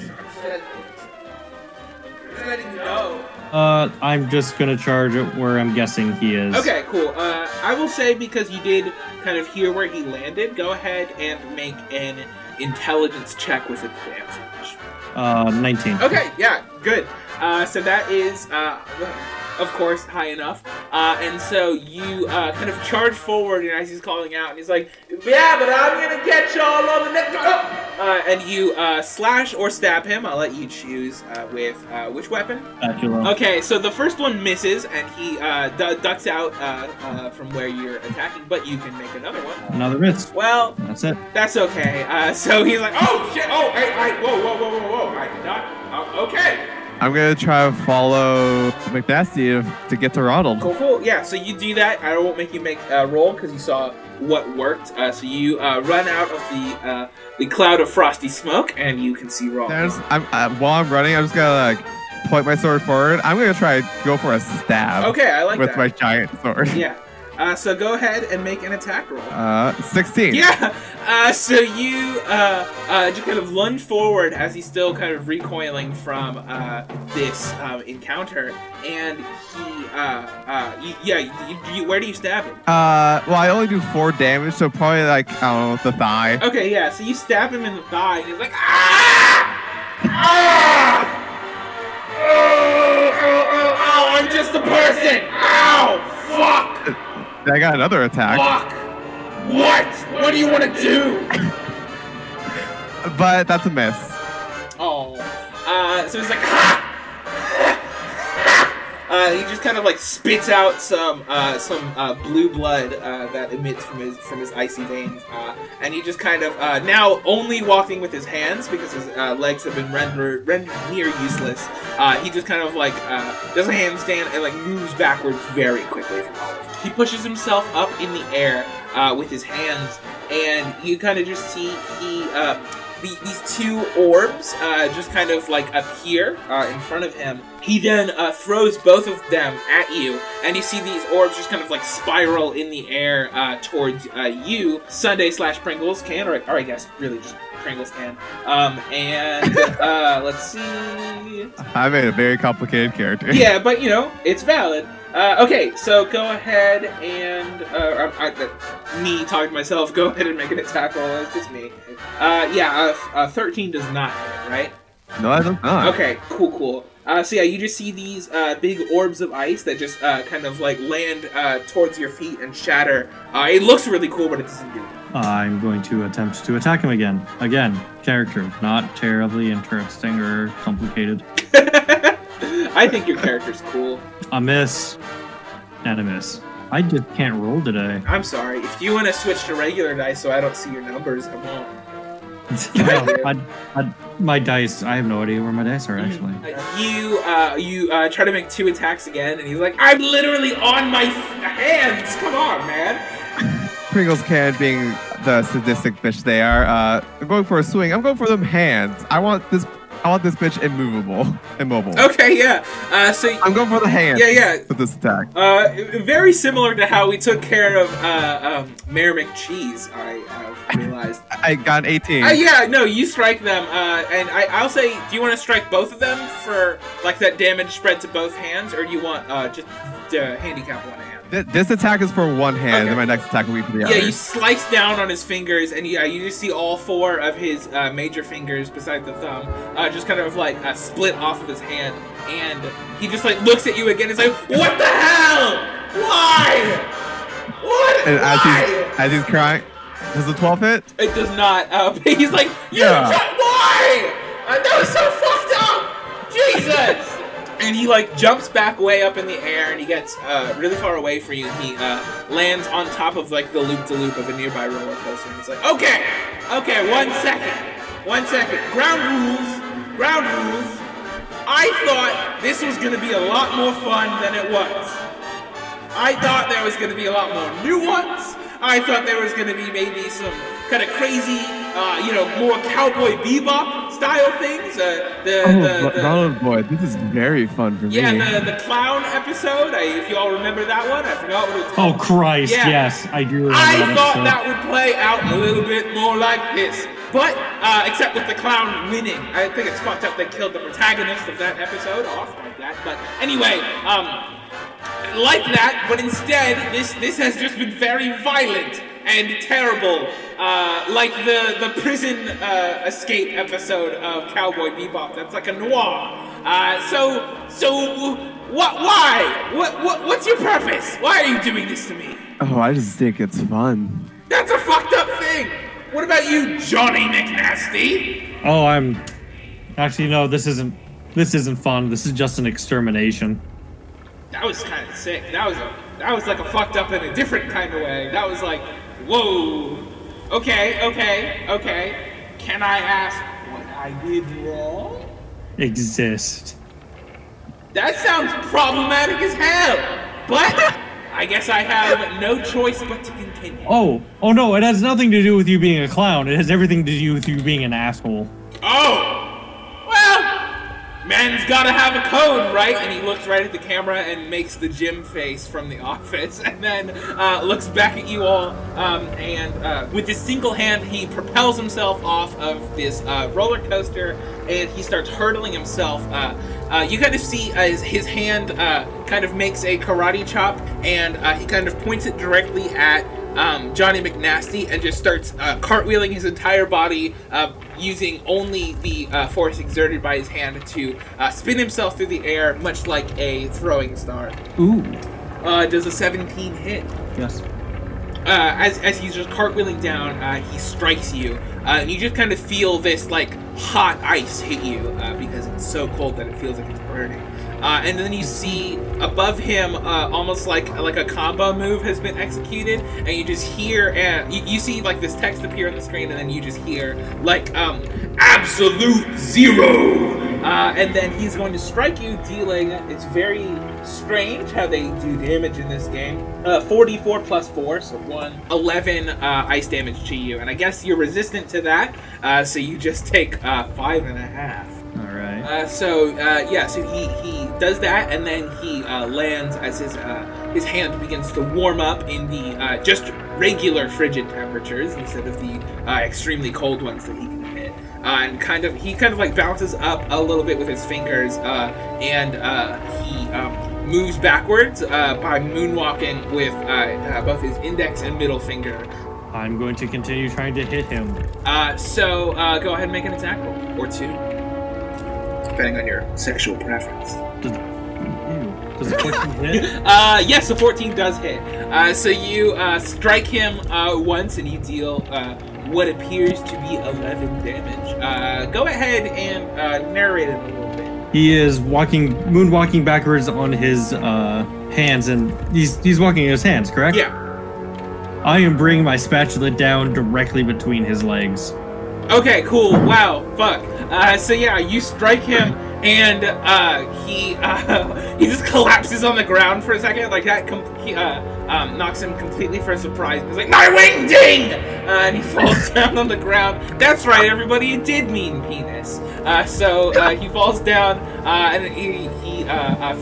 Just letting you know. Uh, I'm just gonna charge it where I'm guessing he is. Okay, cool. Uh, I will say because you did kind of hear where he landed, go ahead and make an intelligence check with advantage. Uh, 19. Okay, yeah, good. Uh, so that is, uh, of course, high enough. Uh, and so you uh, kind of charge forward, and as he's calling out, and he's like, "Yeah, but I'm gonna get y'all on the next." Uh, and you uh, slash or stab him. I'll let you choose uh, with uh, which weapon. Okay, so the first one misses, and he uh, du- ducks out uh, uh, from where you're attacking, but you can make another one. Another miss. Well, That's it. that's okay. Uh, so he's like, "Oh shit! Oh, hey, hey, whoa, whoa, whoa, whoa, whoa! I did not. Okay." I'm gonna try to follow McNasty to, to get to Ronald. Cool, cool. Yeah, so you do that. I won't make you make a roll because you saw what worked. Uh, so you uh, run out of the uh, the cloud of frosty smoke, and you can see Ronald. There's, I'm, uh, while I'm running, I'm just gonna like point my sword forward. I'm gonna try to go for a stab Okay, I like with that. my giant sword. Yeah. Uh, so go ahead and make an attack roll. Uh, 16. Yeah. Uh, so you uh, uh, just kind of lunge forward as he's still kind of recoiling from uh, this um, encounter, and he, uh, uh, you, yeah, you, you, where do you stab him? Uh, well, I only do four damage, so probably like I don't know the thigh. Okay, yeah. So you stab him in the thigh, and he's like, ah, ah, oh, oh, oh, oh, I'm just a person. Ow, fuck, I got another attack, fuck. What? What do you want to do? but that's a miss. Oh. Uh, so he's like, ha! Uh, he just kind of like spits out some uh, some uh, blue blood uh, that emits from his from his icy veins, uh, and he just kind of uh, now only walking with his hands because his legs have been rendered rendered near useless. He just kind of like does a handstand and like moves backwards very quickly. He pushes himself up in the air with his hands, and you kind of just see he the, these two orbs uh, just kind of like appear uh, in front of him. He then uh, throws both of them at you, and you see these orbs just kind of like spiral in the air uh, towards uh, you. Sunday slash Pringles can, or, or I guess really just Pringles can. Um, and uh, let's see. I made a very complicated character. Yeah, but you know it's valid. Uh, okay, so go ahead and uh, I, I, me talking to myself. Go ahead and make an attack roll. It's just me. Uh, yeah, uh, uh, thirteen does not hit, right? No, I don't. not. Okay, cool, cool. Uh, so yeah, you just see these uh, big orbs of ice that just uh, kind of like land uh, towards your feet and shatter. Uh, it looks really cool, but it doesn't do I'm going to attempt to attack him again. Again, character, not terribly interesting or complicated. I think your character's cool. A miss and a miss. I just can't roll today. I'm sorry. If you want to switch to regular dice so I don't see your numbers, I won't. I, I, my dice, I have no idea where my dice are actually. Uh, You uh, you uh, try to make two attacks again, and he's like, "I'm literally on my f- hands. Come on, man." Pringles can being the sadistic bitch they are. Uh, I'm going for a swing. I'm going for them hands. I want this. I want this bitch immovable, immobile. Okay, yeah. Uh, so I'm going for the hand. Yeah, yeah. With this attack. uh, very similar to how we took care of uh, um, Mayor McCheese. I have realized. I got an 18. Uh, yeah, no, you strike them, uh, and I, I'll say, do you want to strike both of them for like that damage spread to both hands, or do you want uh, just to handicap one hand? Th- This attack is for one hand, Okay. and my next attack will be for the Yeah, other. Yeah, you slice down on his fingers, and yeah, you just see all four of his uh, major fingers, beside the thumb, uh, just kind of like uh, split off of his hand, and he just like looks at you again. and is like, "What the hell? Why? What? And as Why?" he's as he's crying, does the 12 hit? It does not. Uh, but he's like, you Yeah. ju- why? Uh, that was so fucked up. Jesus. And he like jumps back way up in the air, and he gets uh, really far away from you. He uh, lands on top of like the loop to loop of a nearby roller coaster. And he's like, okay, okay, one second, one second. Ground rules, ground rules. I thought this was gonna be a lot more fun than it was. I thought there was to be a lot more nuance. I thought there was to be maybe some kind of crazy, uh, you know, more cowboy bebop style things. Uh, the, Oh, the, the, Ronald Boy, this is very fun for yeah, me. Yeah, the, the clown episode. I, if you all remember that one, I forgot what it was. Oh Christ! Yeah. Yes, I do remember I that thought episode. that would play out a little bit more like this. But, uh, except with the clown winning. I think it's fucked up they killed the protagonist of that episode off like that. But anyway, um, like that, but instead, this this has just been very violent and terrible, uh, like the the prison uh, escape episode of Cowboy Bebop. That's like a noir. Uh, so so what? Why? What, what? What's your purpose? Why are you doing this to me? Oh, I just think it's fun. That's a fucked up thing. What about you, Johnny McNasty? Oh, I'm. Actually, no. This isn't. This isn't fun. This is just an extermination. That was kind of sick. That was a, that was like a fucked up in a different kind of way. That was like, whoa. Okay, okay, okay. Can I ask what I did wrong? Exist. That sounds problematic as hell. But I guess I have no choice but to continue. Oh, oh no! It has nothing to do with you being a clown. It has everything to do with you being an asshole. Oh! Man's gotta have a code, right? And he looks right at the camera and makes the Jim face from the office, and then uh, looks back at you all. Um, and uh, with his single hand, he propels himself off of this uh, roller coaster, and he starts hurtling himself. Uh, uh, you kind of see uh, his, his hand kind of makes a karate chop, and he kind of points it directly at um, Johnny McNasty and just starts uh, cartwheeling his entire body uh, using only the uh, force exerted by his hand to uh, spin himself through the air, much like a throwing star. Ooh. Uh, does a 17 hit? Yes. uh, as, as he's just cartwheeling down, uh, he strikes you, uh, and you just kind of feel this like hot ice hit you uh, because it's so cold that it feels like it's burning. Uh, and then you see above him, uh, almost like like a combo move has been executed, and you just hear and you, you see like this text appear on the screen, and then you just hear like um absolute zero. Uh, and then he's going to strike you, dealing. It's very strange how they do damage in this game. Uh, 44 plus 4, so 1. 11 uh, ice damage to you. And I guess you're resistant to that, uh, so you just take uh, 5.5. All right. Uh, so uh, yeah, so he, he does that, and then he uh, lands as his uh, his hand begins to warm up in the uh, just regular frigid temperatures instead of the uh, extremely cold ones that he can hit. Uh, and kind of he kind of like bounces up a little bit with his fingers, uh, and uh, he um, moves backwards uh, by moonwalking with uh, uh, both his index and middle finger. I'm going to continue trying to hit him. Uh, so uh, go ahead and make an attack roll or two. depending on your sexual preference. Does, ew, does the 14 hit? Uh, yes, a 14 does hit. Uh, so you uh, strike him uh, once and you deal uh, what appears to be 11 damage. Uh, go ahead and uh, narrate it a little bit. He is walking, moonwalking backwards on his uh, hands, and he's he's walking in his hands, correct? Yeah. I am bringing my spatula down directly between his legs. Okay, cool. Wow, fuck. Uh, so yeah, you strike him, and uh, he uh, he just collapses on the ground for a second, like that. He, uh, um, knocks him completely for a surprise. He's like, "My wing ding!" Uh, and he falls down on the ground. That's right, everybody. It did mean penis. Uh, so uh, he falls down, and he, he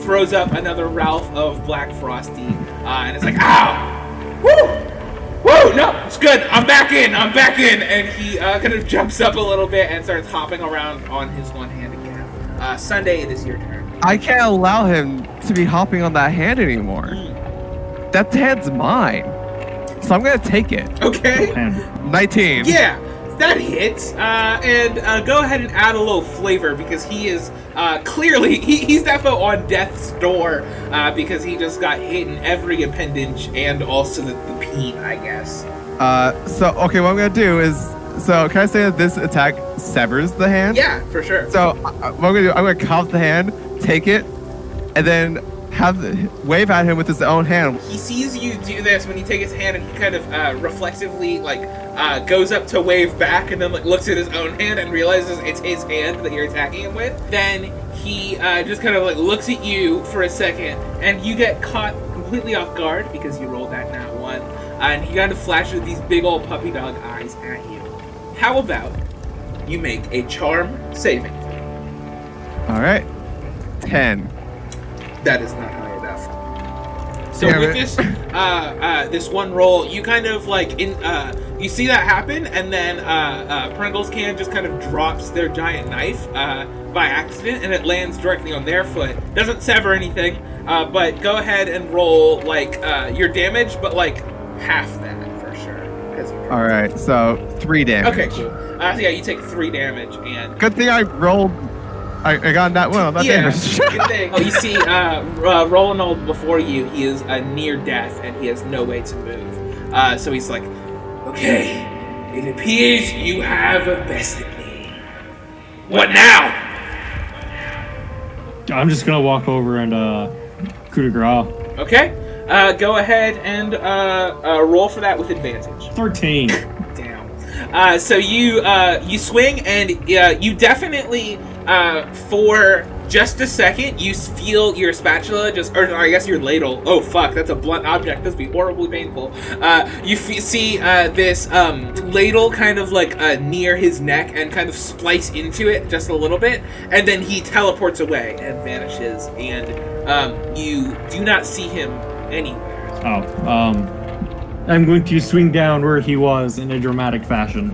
throws up another Ralph of Black Frosty, and it's like, "Ow! Woo!" Woo! No, it's good. I'm back in. I'm back in. And he kind of jumps up a little bit and starts hopping around on his one hand again. Uh, Sunday, it is your turn. I can't allow him to be hopping on that hand anymore. That hand's mine. So I'm gonna take it. Okay. 19. Yeah, that hits. Uh, and uh, go ahead and add a little flavor because he is uh, clearly he, he's definitely on death's door uh, because he just got hit in every appendage and also the, the peen, I guess. Uh, so okay, what I'm gonna do is, so can I say that this attack severs the hand? Yeah, for sure. So uh, what I'm gonna do, I'm gonna cuff the hand, take it, and then have the, wave at him with his own hand. he sees you do this when you take his hand and he kind of uh, reflexively like uh, goes up to wave back and then like looks at his own hand and realizes it's his hand that you're attacking him with then he uh, just kind of like looks at you for a second and you get caught completely off guard because you rolled that nat one and he kind of flashes these big old puppy dog eyes at you how about you make a charm saving All right, ten. that is not high enough. So Damn with it. this, uh, uh, this one roll, you kind of like in, uh, you see that happen, and then uh, uh, Pringles can just kind of drops their giant knife uh, by accident, and it lands directly on their foot. Doesn't sever anything, uh, but go ahead and roll like uh, your damage, but like half that All right, so three damage. Okay, cool. Uh, so yeah, you take three damage, and Good thing I rolled. I, I got that one on that yeah, damage. good thing. Oh, you see, uh, uh, Roland before you, he is uh, near death and he has no way to move. Uh, so he's like, okay, it appears you have bested me. What now? I'm just gonna walk over and uh, coup de grace. Okay, uh, go ahead and uh, uh, roll for that with advantage. 13. Damn. Uh, so you uh, you swing and uh, you definitely uh, for just a second you feel your spatula just or I guess your ladle. Oh fuck, that's a blunt object. This would be horribly painful. Uh, you f- see uh, this um, ladle kind of like uh, near his neck and kind of splice into it just a little bit, and then he teleports away and vanishes, and um, you do not see him anywhere. Oh, um, I'm going to swing down where he was in a dramatic fashion.